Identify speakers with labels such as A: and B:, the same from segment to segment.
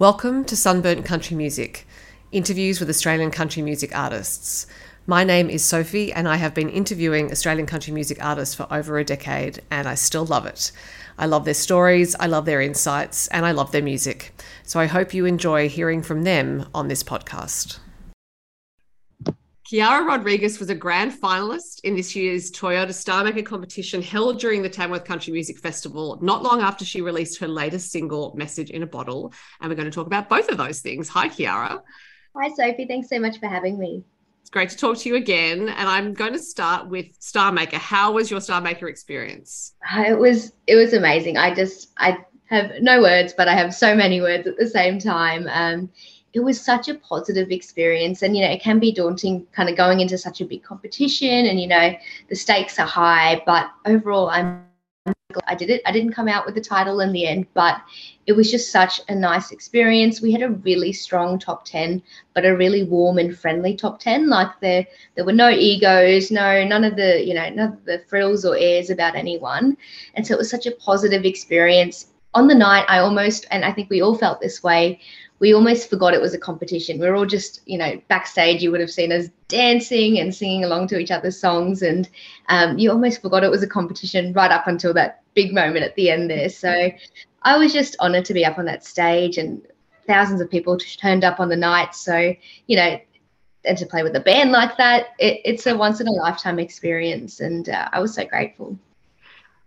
A: Welcome to Sunburnt Country Music, interviews with Australian country music artists. My name is Sophie, and I have been interviewing Australian country music artists for over a decade, and I still love it. I love their stories, I love their insights, and I love their music. So I hope you enjoy hearing from them on this podcast. Kiara Rodrigues was a grand finalist in this year's Toyota Star Maker competition held during the Tamworth Country Music Festival, not long after she released her latest single, Message in a Bottle. And we're going to talk about both of those things. Hi, Kiara.
B: Hi, Sophie. Thanks so much for having me.
A: It's great to talk to you again. And I'm going to start with Star Maker. How was your Star Maker experience?
B: It was it was amazing. I just I have no words, but I have so many words at the same time. Um, it was such a positive experience and you know it can be daunting kind of going into such a big competition and you know the stakes are high but overall i'm I did it. I didn't come out with the title in the end, but it was just such a nice experience. We had a really strong top 10, but a really warm and friendly top 10. Like there there were no egos, no none of the, you know, none of the frills or airs about anyone. And so it was such a positive experience. On the night, I almost and I think we all felt this way we almost forgot it was a competition. We are all just, you know, backstage. You would have seen us dancing and singing along to each other's songs, and um, you almost forgot it was a competition right up until that big moment at the end there. So I was just honoured to be up on that stage, and thousands of people turned up on the night. So you know, and to play with a band like that, it, it's a once in a lifetime experience, and uh, I was so grateful.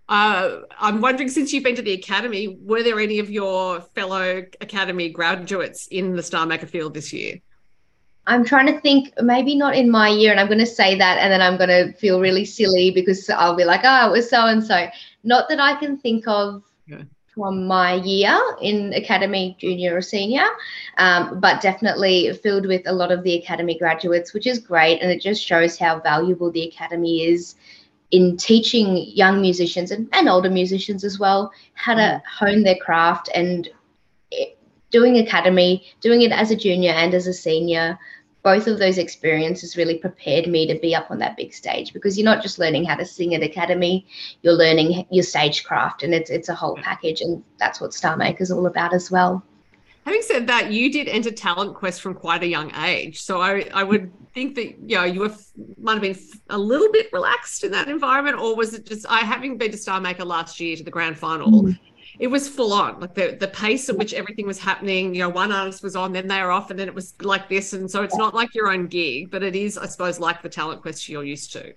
A: Uh, I'm wondering, since you've been to the academy, were there any of your fellow academy graduates in the Star Maker field this year?
B: I'm trying to think, maybe not in my year, and I'm going to say that, and then I'm going to feel really silly because I'll be like, oh, it was so and so. Not that I can think of okay. from my year in academy, junior or senior, um, but definitely filled with a lot of the academy graduates, which is great, and it just shows how valuable the academy is in teaching young musicians and, and older musicians as well how to mm. hone their craft and doing academy, doing it as a junior and as a senior, both of those experiences really prepared me to be up on that big stage because you're not just learning how to sing at academy, you're learning your stagecraft and it's it's a whole package and that's what Star Maker is all about as well.
A: Having said that, you did enter Talent Quest from quite a young age. So I, I would think that you know you were might have been a little bit relaxed in that environment, or was it just I having been to Star Maker last year to the grand final? Mm-hmm. It was full on, like the the pace at which everything was happening. You know, one artist was on, then they were off, and then it was like this. And so it's not like your own gig, but it is, I suppose, like the Talent Quest you're used to.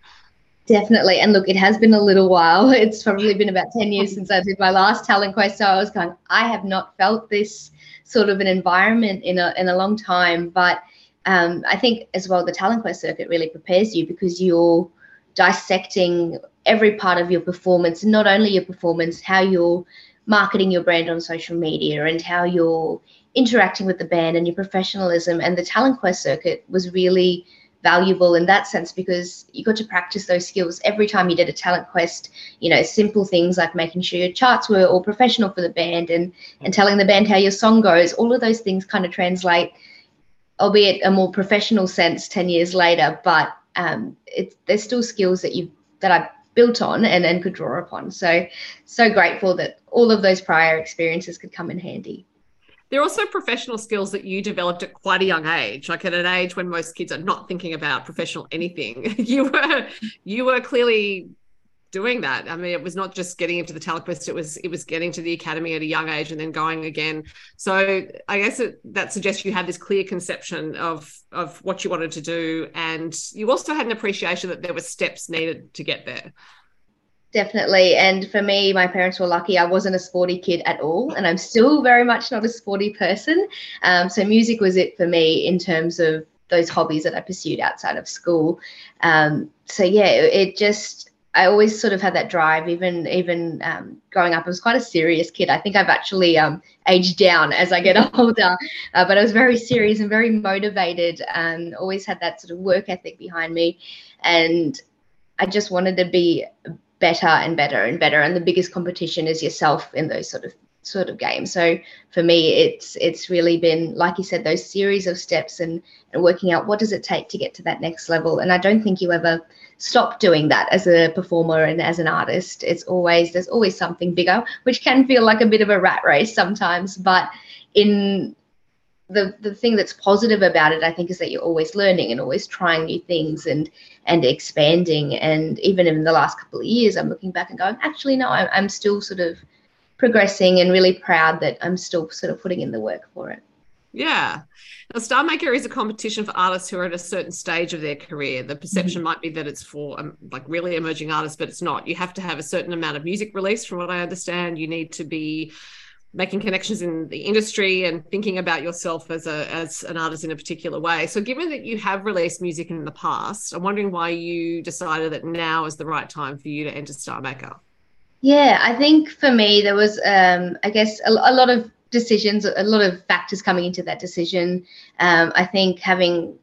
B: Definitely. And look, it has been a little while. It's probably been about 10 years since I did my last talent quest. So I was going, I have not felt this sort of an environment in a in a long time. But um, I think as well the talent quest circuit really prepares you because you're dissecting every part of your performance, not only your performance, how you're marketing your brand on social media and how you're interacting with the band and your professionalism. And the talent quest circuit was really valuable in that sense because you got to practice those skills every time you did a talent quest. You know simple things like making sure your charts were all professional for the band and and telling the band how your song goes. All of those things kind of translate albeit a more professional sense 10 years later. But um it's there's still skills that you that i built on and and could draw upon. So so grateful that all of those prior experiences could come in handy
A: there are also professional skills that you developed at quite a young age like at an age when most kids are not thinking about professional anything. You were you were clearly doing that. I mean it was not just getting into the talent quest it was it was getting to the academy at a young age and then going again. So i guess it, that suggests you had this clear conception of of what you wanted to do and you also had an appreciation that there were steps needed to get there
B: Definitely. And for me, my parents were lucky. I wasn't a sporty kid at all. And I'm still very much not a sporty person. Um, so music was it for me in terms of those hobbies that I pursued outside of school. Um, so yeah, it, just, I always sort of had that drive, even even um, growing up. I was quite a serious kid. I think I've actually um, aged down as I get older, uh, but I was very serious and very motivated and always had that sort of work ethic behind me. And I just wanted to be better and better and better and the biggest competition is yourself in those sort of sort of games. So for me it's it's really been like you said those series of steps and and working out what does it take to get to that next level. And i don't think you ever stop doing that as a performer and as an artist. It's always there's always something bigger which can feel like a bit of a rat race sometimes but in the the thing that's positive about it, I think, is that you're always learning and always trying new things and and expanding. And even in the last couple of years, I'm looking back and going, actually, no, I'm, I'm still sort of progressing and really proud that I'm still sort of putting in the work for it.
A: Yeah. Now, Star Maker is a competition for artists who are at a certain stage of their career. The perception mm-hmm. might be that it's for um, like really emerging artists, but it's not. You have to have a certain amount of music released, from what I understand. You need to be making connections in the industry and thinking about yourself as a as an artist in a particular way. So given that you have released music in the past, I'm wondering why you decided that now is the right time for you to enter Star Maker.
B: Yeah, I think for me there was um, I guess a, a, lot of decisions, a lot of factors coming into that decision. Um, I think having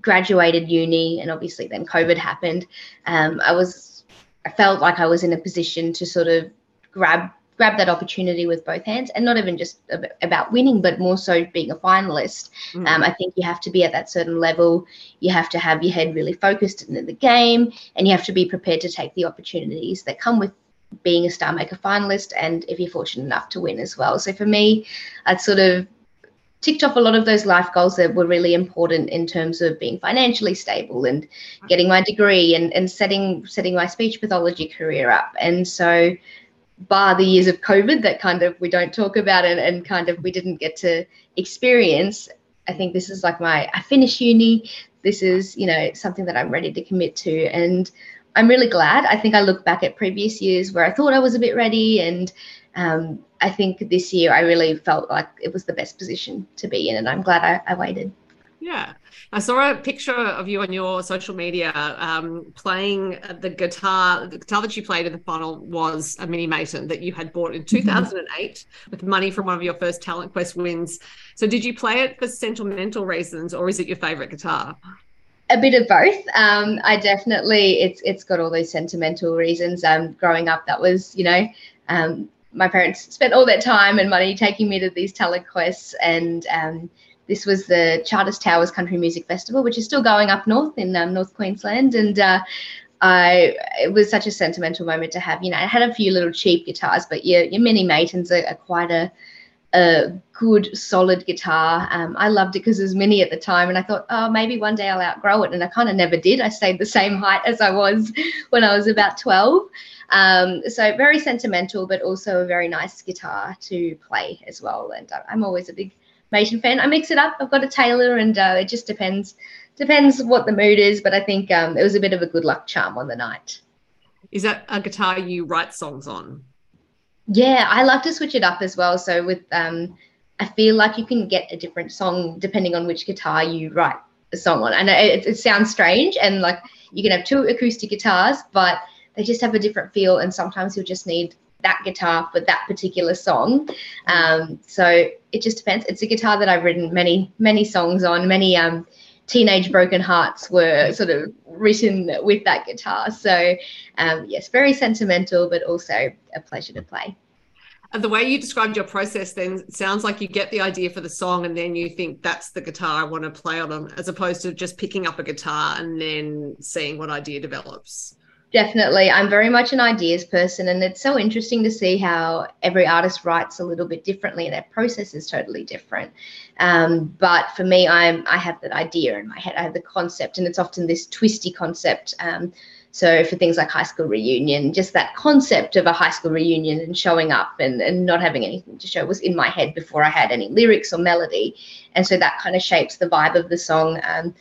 B: graduated uni and obviously then COVID happened, um, I was I felt like I was in a position to sort of grab grab that opportunity with both hands and not even just about winning but more so being a finalist. Mm. um, i think you have to be at that certain level. You have to have your head really focused in the game and you have to be prepared to take the opportunities that come with being a star maker finalist and if you're fortunate enough to win as well. So for me i'd sort of ticked off a lot of those life goals that were really important in terms of being financially stable and getting my degree and, and setting setting my speech pathology career up. And so bar the years of COVID that kind of we don't talk about and, and kind of we didn't get to experience. I think this is like my I finished uni. This is, you know, something that I'm ready to commit to. And I'm really glad. I think I look back at previous years where I thought I was a bit ready and um, I think this year I really felt like it was the best position to be in, and I'm glad I, I waited.
A: Yeah. I saw a picture of you on your social media um, playing the guitar. The guitar that you played in the final was a Mini Maton that you had bought in 2008 mm-hmm. with money from one of your first Talent Quest wins. So, did you play it for sentimental reasons or is it your favorite guitar?
B: A bit of both. Um, I definitely, it's it's got all those sentimental reasons. Um, growing up, that was, you know, um, my parents spent all their time and money taking me to these talent quests and um, this was the Charters Towers Country Music Festival, which is still going up north in um, North Queensland, and uh, I it was such a sentimental moment to have. You know, I had a few little cheap guitars, but your your mini Matons are, are quite a a good solid guitar. Um, I loved it because there was mini at the time, and I thought, oh, maybe one day I'll outgrow it, and I kind of never did. I stayed the same height as I was when I was about twelve. Um, so very sentimental, but also a very nice guitar to play as well. And I'm always a big Fan. I mix it up. I've got a Taylor, and uh, it just depends depends what the mood is. But I think um, it was a bit of a good luck charm on the night.
A: Is that a guitar you write songs on?
B: Yeah, I like to switch it up as well. So with um, I feel like you can get a different song depending on which guitar you write a song on. And it, it sounds strange, and like you can have two acoustic guitars, but they just have a different feel. And sometimes you'll just need that guitar for that particular song. Um, so it just depends. It's a guitar that I've written many, many songs on. Many um, teenage broken hearts were sort of written with that guitar. So um, yes, very sentimental, but also a pleasure to play.
A: And the way you described your process then sounds like you get the idea for the song and then you think that's the guitar I want to play on them, as opposed to just picking up a guitar and then seeing what idea develops.
B: Definitely. I'm very much an ideas person, and it's so interesting to see how every artist writes a little bit differently, and their process is totally different. Um, but for me, I'm I have that idea in my head. I have the concept, and it's often this twisty concept. Um, so for things like high school reunion, just that concept of a high school reunion and showing up and, and not having anything to show was in my head before I had any lyrics or melody. And so that kind of shapes the vibe of the song. Um,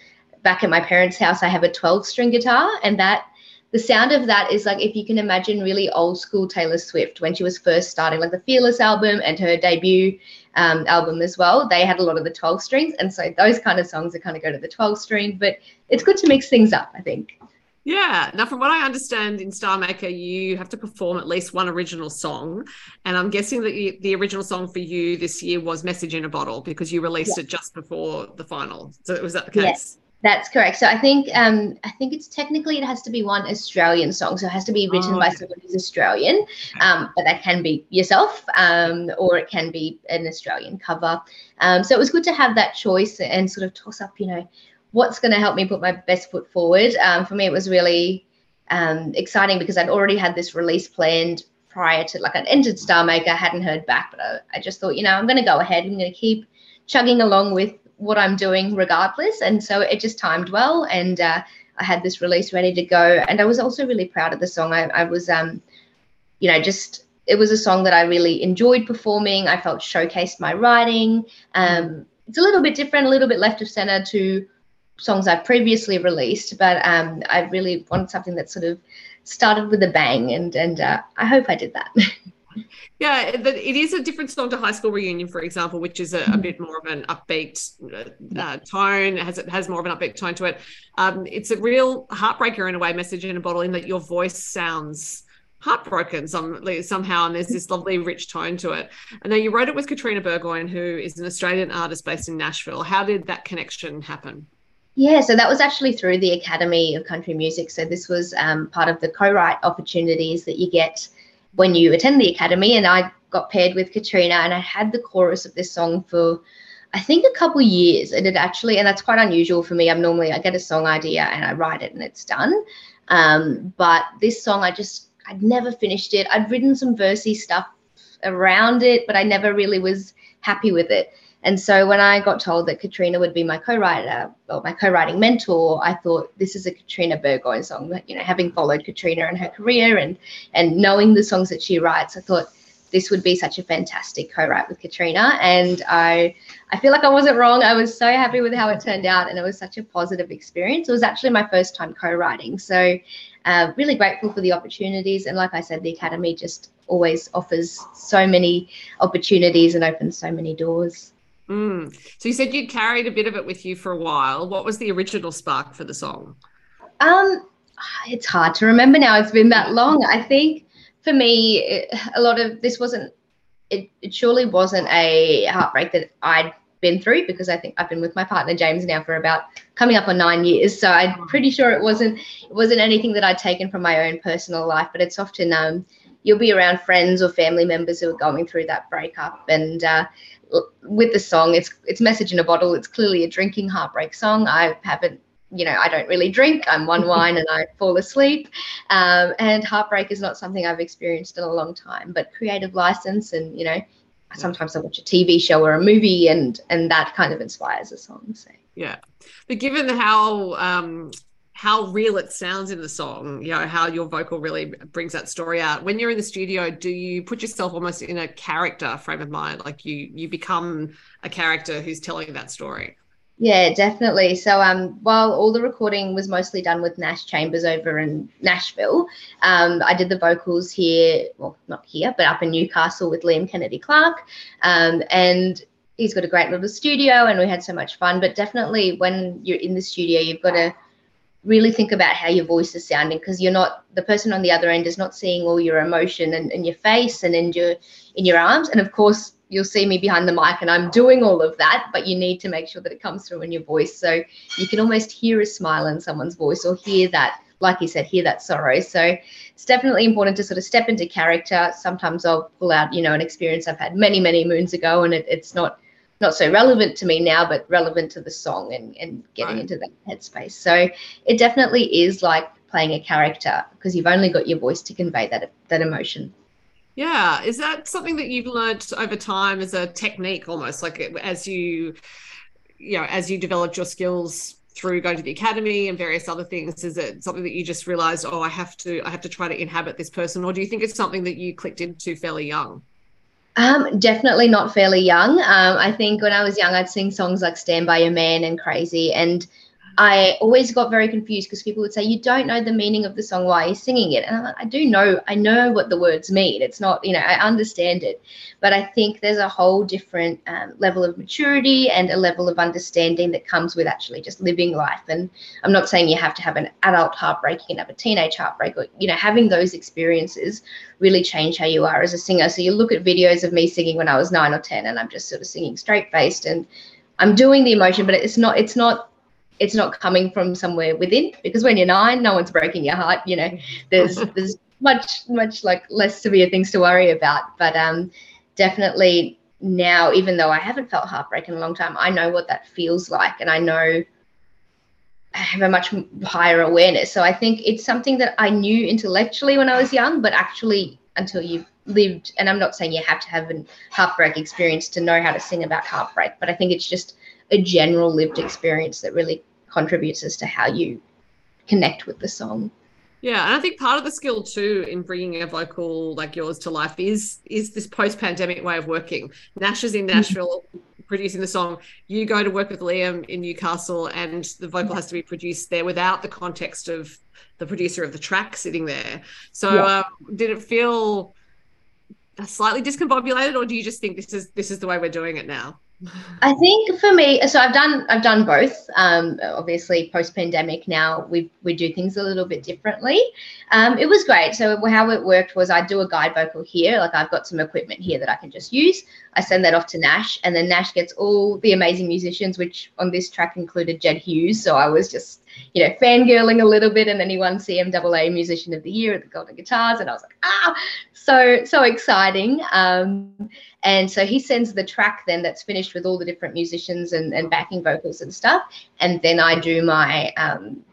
B: back at my parents' house, I have a 12 string guitar, and that the sound of that is like if you can imagine really old school Taylor Swift when she was first starting, like the Fearless album and her debut um, album as well. They had a lot of the 12 strings. And so those kind of songs are kind of go to the 12 string, but it's good to mix things up, I think.
A: Yeah. Now, from what I understand in Star Maker, you have to perform at least one original song. And I'm guessing that you, the original song for you this year was Message in a Bottle because you released yeah. it just before the final. So was that the case?
B: Yes. That's correct. So I think um, I think it's technically it has to be one Australian song, so it has to be written oh, by someone who's Australian, um, but that can be yourself, um, or it can be an Australian cover. Um, so it was good to have that choice and sort of toss up, you know, what's going to help me put my best foot forward. Um, for me, it was really um, exciting because I'd already had this release planned prior to, like, I'd entered Star Maker, hadn't heard back, but I, I just thought, you know, I'm going to go ahead. I'm going to keep chugging along with what I'm doing regardless. And so it just timed well. And uh, I had this release ready to go. And I was also really proud of the song. I, I was, um, you know, just, it was a song that I really enjoyed performing. I felt showcased my writing. Um, it's a little bit different, a little bit left of center to songs I've previously released, but um, I really wanted something that sort of started with a bang. And, and uh, I hope I did that.
A: Yeah, it is a different song to High School Reunion, for example, which is a, a bit more of an upbeat uh, tone. It has it has more of an upbeat tone to it. Um, it's a real heartbreaker in a way, message in a bottle, in that your voice sounds heartbroken some, somehow, and there's this lovely rich tone to it. And then you wrote it with Katrina Burgoyne, who is an Australian artist based in Nashville. How did that connection happen?
B: Yeah, so that was actually through the Academy of Country Music. So this was um, part of the co-write opportunities that you get when you attend the academy and I got paired with Katrina and I had the chorus of this song for I think a couple years and it actually and that's quite unusual for me. I'm normally I get a song idea and I write it and it's done. Um, but this song I just I'd never finished it. I'd written some versy stuff around it, but I never really was happy with it. And so when I got told that Katrina would be my co-writer or my co-writing mentor, I thought this is a Katrina Burgoyne song. You know, having followed Katrina and her career and and knowing the songs that she writes, I thought this would be such a fantastic co-write with Katrina. And I I feel like I wasn't wrong. I was so happy with how it turned out, and it was such a positive experience. It was actually my first time co-writing, so uh, really grateful for the opportunities. And like I said, the academy just always offers so many opportunities and opens so many doors.
A: Mm. So you said you carried a bit of it with you for a while. What was the original spark for the song?
B: Um, it's hard to remember now. It's been that long. I think for me, a lot of this wasn't. It, it surely wasn't a heartbreak that I'd been through because I think I've been with my partner James now for about coming up on nine years. So I'm pretty sure it wasn't it wasn't anything that I'd taken from my own personal life. But it's often um, you'll be around friends or family members who are going through that breakup, and uh, with the song, it's it's message in a bottle. It's clearly a drinking heartbreak song. I haven't, you know, I don't really drink. I'm one wine and I fall asleep. Um, and heartbreak is not something I've experienced in a long time. But creative license, and you know, sometimes I watch a TV show or a movie, and and that kind of inspires a song. So
A: yeah, but given how um, how real it sounds in the song, you know, how your vocal really brings that story out. When you're in the studio, do you put yourself almost in a character frame of mind? Like you you become a character who's telling that story?
B: Yeah, definitely. So um while all the recording was mostly done with Nash Chambers over in Nashville, um, I did the vocals here, well, not here, but up in Newcastle with Liam Kennedy Clark. Um, and he's got a great little studio and we had so much fun. But definitely when you're in the studio, you've got to really think about how your voice is sounding because you're not the person on the other end is not seeing all your emotion and in your face and in your in your arms. And of course you'll see me behind the mic and I'm doing all of that but you need to make sure that it comes through in your voice. So you can almost hear a smile in someone's voice or hear that like you said hear that sorrow. So it's definitely important to sort of step into character. Sometimes I'll pull out you know an experience I've had many many moons ago and it, it's not not so relevant to me now, but relevant to the song and, and getting right. into that headspace. So it definitely is like playing a character because you've only got your voice to convey that that emotion.
A: Yeah, is that something that you've learned over time as a technique, almost like as you, you know, as you developed your skills through going to the academy and various other things? Is it something that you just realized, oh, I have to, I have to try to inhabit this person, or do you think it's something that you clicked into fairly young?
B: Um, definitely not fairly young. Um, I think when I was young, I'd sing songs like Stand By Your Man and Crazy. And I always got very confused because people would say, You don't know the meaning of the song, why are you singing it? And like, i do know, I know what the words mean. It's not, you know, I understand it. But I think there's a whole different um, level of maturity and a level of understanding that comes with actually just living life. And I'm not saying you have to have an adult heartbreak, you can have a teenage heartbreak, or, you know, having those experiences really change how you are as a singer. So you look at videos of me singing when I was nine or 10, and I'm just sort of singing straight faced and I'm doing the emotion, but it's not, it's not it's not coming from somewhere within because when you're nine, no one's breaking your heart. You know, there's there's much much like less severe things to worry about. But um, definitely now, even though I haven't felt heartbreak in a long time, I know what that feels like, and I know I have a much higher awareness. So I think it's something that I knew intellectually when I was young, but actually until you've lived, and I'm not saying you have to have a heartbreak experience to know how to sing about heartbreak, but I think it's just a general lived experience that really contributes as to how you connect with the song.
A: Yeah, and I think part of the skill too in bringing a vocal like yours to life is is this post-pandemic way of working. Nash is in mm-hmm. Nashville producing the song. You go to work with Liam in Newcastle, and the vocal has to be produced there without the context of the producer of the track sitting there. So, yeah. uh, did it feel slightly discombobulated, or do you just think this is this is the way we're doing it now?
B: I think for me, so I've done I've done both. Um, obviously, post pandemic now we we do things a little bit differently. Um, it was great. So how it worked was I do a guide vocal here, like I've got some equipment here that I can just use. I send that off to Nash, and then Nash gets all the amazing musicians, which on this track included Jed Hughes. So I was just you know fangirling a little bit, and then he won CMAA Musician of the Year at the Golden Guitars, and I was like ah, so so exciting. Um, and so he sends the track then that's finished with all the different musicians and, and backing vocals and stuff. And then I do my um,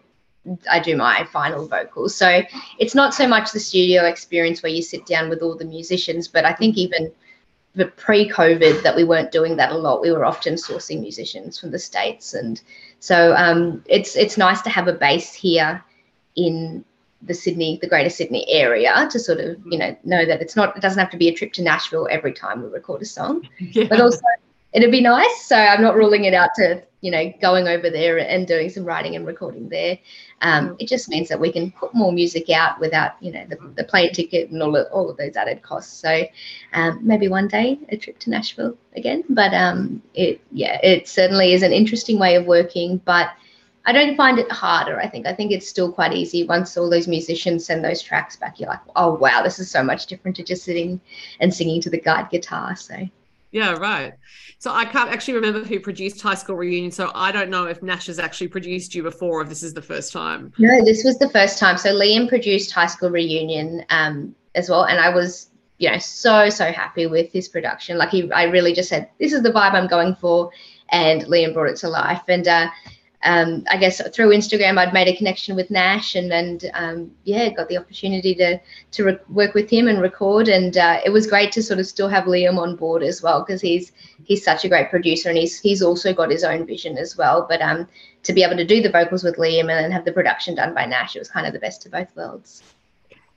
B: I do my final vocals. So it's not so much the studio experience where you sit down with all the musicians, but I think even the pre-COVID that we weren't doing that a lot. We were often sourcing musicians from the states, and so um, it's it's nice to have a base here in the Sydney, the Greater Sydney area to sort of, you know, know that it's not, it doesn't have to be a trip to Nashville every time we record a song, yeah. but also it'd be nice. So I'm not ruling it out to, you know, going over there and doing some writing and recording there. Um, it just means that we can put more music out without, you know, the, the plane ticket and all of, all of those added costs. So um, maybe one day a trip to Nashville again. But um, it, yeah, it certainly is an interesting way of working, but I don't find it harder. I think I think it's still quite easy once all those musicians send those tracks back. You're like, oh wow, this is so much different to just sitting and singing to the guide guitar. So
A: yeah, right. So I can't actually remember who produced High School Reunion. So I don't know if Nash has actually produced you before, if this is the first time.
B: No, this was the first time. So Liam produced High School Reunion um, as well, and I was you know so so happy with his production. Like he, I really just said, this is the vibe I'm going for, and Liam brought it to life. And uh, um, I guess through Instagram, I'd made a connection with Nash, and and um, yeah, got the opportunity to to re- work with him and record, and uh, it was great to sort of still have Liam on board as well because he's he's such a great producer, and he's he's also got his own vision as well. But um, to be able to do the vocals with Liam and then have the production done by Nash, it was kind of the best of both worlds.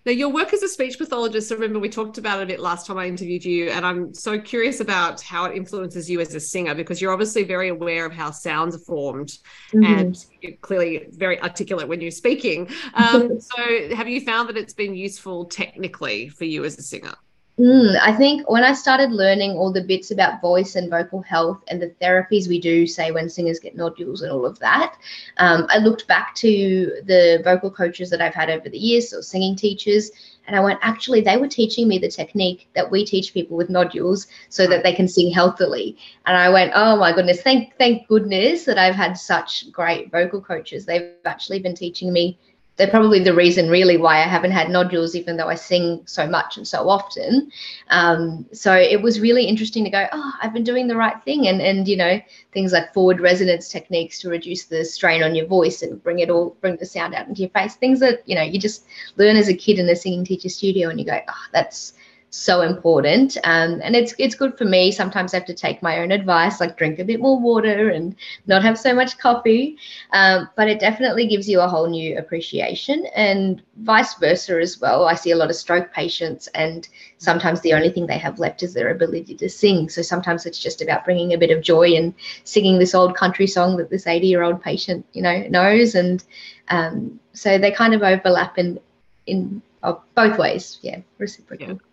A: Now, your work as a speech pathologist, I remember we talked about it a bit last time I interviewed you, and I'm so curious about how it influences you as a singer because you're obviously very aware of how sounds are formed mm-hmm. and you're clearly very articulate when you're speaking. Um, so, have you found that it's been useful technically for you as a singer?
B: Mm, I think when I started learning all the bits about voice and vocal health and the therapies we do, say when singers get nodules and all of that, um, I looked back to the vocal coaches that I've had over the years, or singing teachers, and I went, actually, they were teaching me the technique that we teach people with nodules so that they can sing healthily. And I went, oh my goodness, thank thank goodness that I've had such great vocal coaches. They've actually been teaching me they're probably the reason really why I haven't had nodules, even though I sing so much and so often. Um, so it was really interesting to go, oh, I've been doing the right thing. And, and, you know, things like forward resonance techniques to reduce the strain on your voice and bring it all, bring the sound out into your face. Things that, you know, you just learn as a kid in a singing teacher studio and you go, oh, that's, so important. Um, and it's it's good for me. Sometimes I have to take my own advice, like drink a bit more water and not have so much coffee. Um, but it definitely gives you a whole new appreciation, and vice versa as well. I see a lot of stroke patients, and sometimes the only thing they have left is their ability to sing. So sometimes it's just about bringing a bit of joy and singing this old country song that this 80 year old patient, you know, knows. And um, so they kind of overlap in in uh, both ways. Yeah, reciprocal. Yeah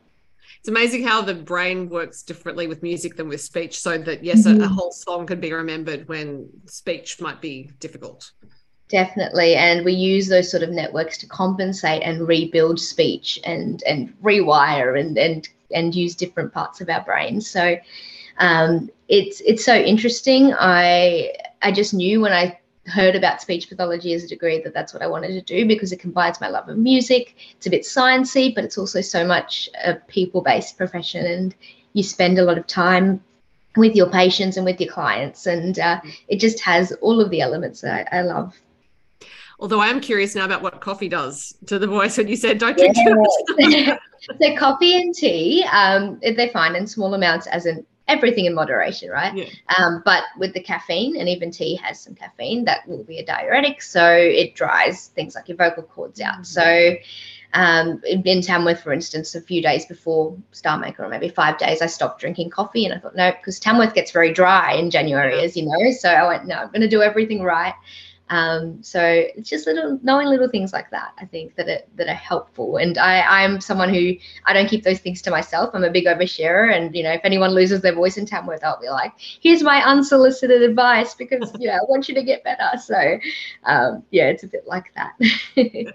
A: it's amazing how the brain works differently with music than with speech so that yes mm-hmm. a, a, mm-hmm. whole song can be remembered when speech might be difficult
B: definitely and we use those sort of networks to compensate and rebuild speech and and rewire and and and use different parts of our brains so um, it's it's so interesting i i just knew when i heard about speech pathology as a degree that that's what I wanted to do because it combines my love of music. It's a bit sciencey, but it's also so much a people-based profession, and you spend a lot of time with your patients and with your clients, and uh, it just has all of the elements that I, I love.
A: Although I am curious now about what coffee does to the voice when you said don't drink yeah. too much.
B: so coffee and tea, um, they're fine in small amounts, as in everything in moderation, right?
A: Yeah.
B: Um, but with the caffeine, and even tea has some caffeine, that will be a diuretic, so it dries things like your vocal cords out. So um, in, in Tamworth, for instance, a few days before Star Maker, or maybe five days, I stopped drinking coffee, and I thought, no, because Tamworth gets very dry in January, as you know. So I went, no, I'm going to do everything right. Um, so it's just little knowing little things like that. I think that it, that are helpful. And I I'm someone who I don't keep those things to myself. I'm a big oversharer, and you know if anyone loses their voice in Tamworth, I'll be like, here's my unsolicited advice because you know I want you to get better. So um, yeah, it's a bit like that.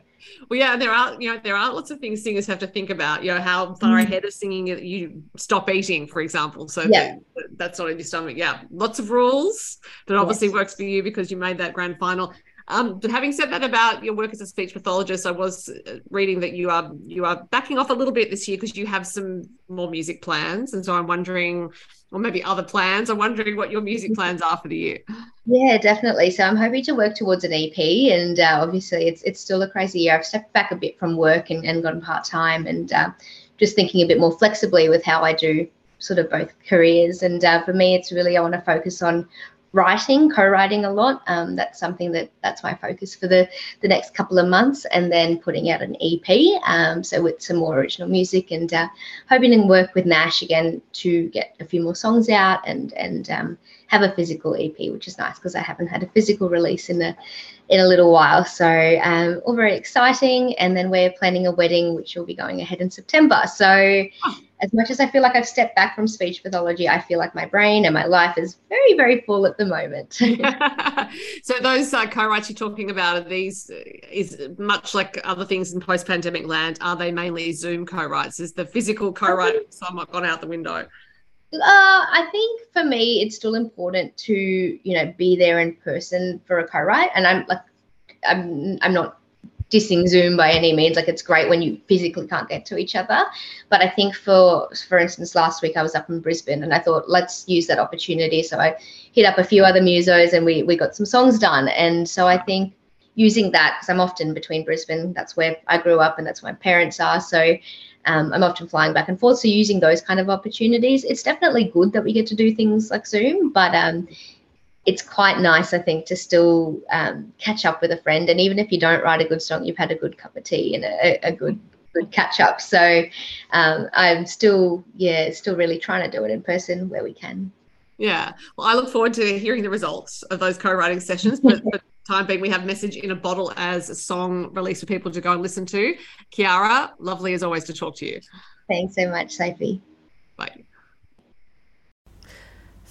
A: well yeah there are you know there are lots of things singers have to think about you know how far mm. ahead of singing you stop eating for example so yeah. that's not in your stomach yeah lots of rules that obviously yes. works for you because you made that grand final um, but having said that about your work as a speech pathologist, I was uh, reading that you are you are backing off a little bit this year because you have some more music plans, and so I'm wondering, or maybe other plans. I'm wondering what your music mm-hmm. plans are for the year.
B: Yeah, definitely. So I'm hoping to work towards an EP, and uh, obviously it's it's still a crazy year. I've stepped back a bit from work and, and gone part time, and uh, just thinking a bit more flexibly with how I do sort of both careers. And uh, for me, it's really I want to focus on writing, co-writing a lot. Um, that's something that that's my focus for the the next couple of months, and then putting out an EP. Um, so with some more original music, and uh, hoping to work with Nash again to get a few more songs out and and um, have a physical EP, which is nice because I haven't had a physical release in a in a little while. So um, all very exciting. And then we're planning a wedding, which will be going ahead in September. So oh as much as I feel like I've stepped back from speech pathology, I feel like my brain and my life is very, very full at the moment.
A: so those uh, co-writes you're talking about are these uh, is much like other things in post-pandemic land. Are they mainly Zoom co-writes? Is the physical co-write somewhat gone out the window?
B: Uh, I think for me, it's still important to you know be there in person for a co-write, and I'm like, I'm I'm not dissing Zoom by any means. Like it's great when you physically can't get to each other. But I think for for instance, last week I was up in Brisbane and I thought let's use that opportunity. So I hit up a few other musos and we we got some songs done. And so I think using that because I'm often between Brisbane, that's where I grew up and that's where my parents are. So um, I'm often flying back and forth. So using those kind of opportunities, it's definitely good that we get to do things like Zoom, but um, it's quite nice, I think, to still um, catch up with a friend. And even if you don't write a good song, you've had a good cup of tea and a, a good good catch up. So um, I'm still, yeah, still really trying to do it in person where we can.
A: Yeah. Well, I look forward to hearing the results of those co-writing sessions. But for the time being, we have message in a bottle as a song release for people to go and listen to. Kiara, lovely as always to talk to you.
B: Thanks so much, Sophie.
A: Bye.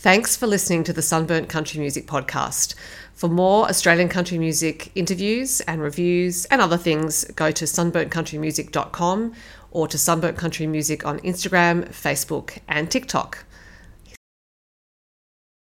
A: Thanks for listening to the Sunburnt Country Music Podcast. For more Australian country music interviews and reviews and other things, go to sunburntcountrymusic.com or to Sunburnt Country Music on Instagram, Facebook, and TikTok.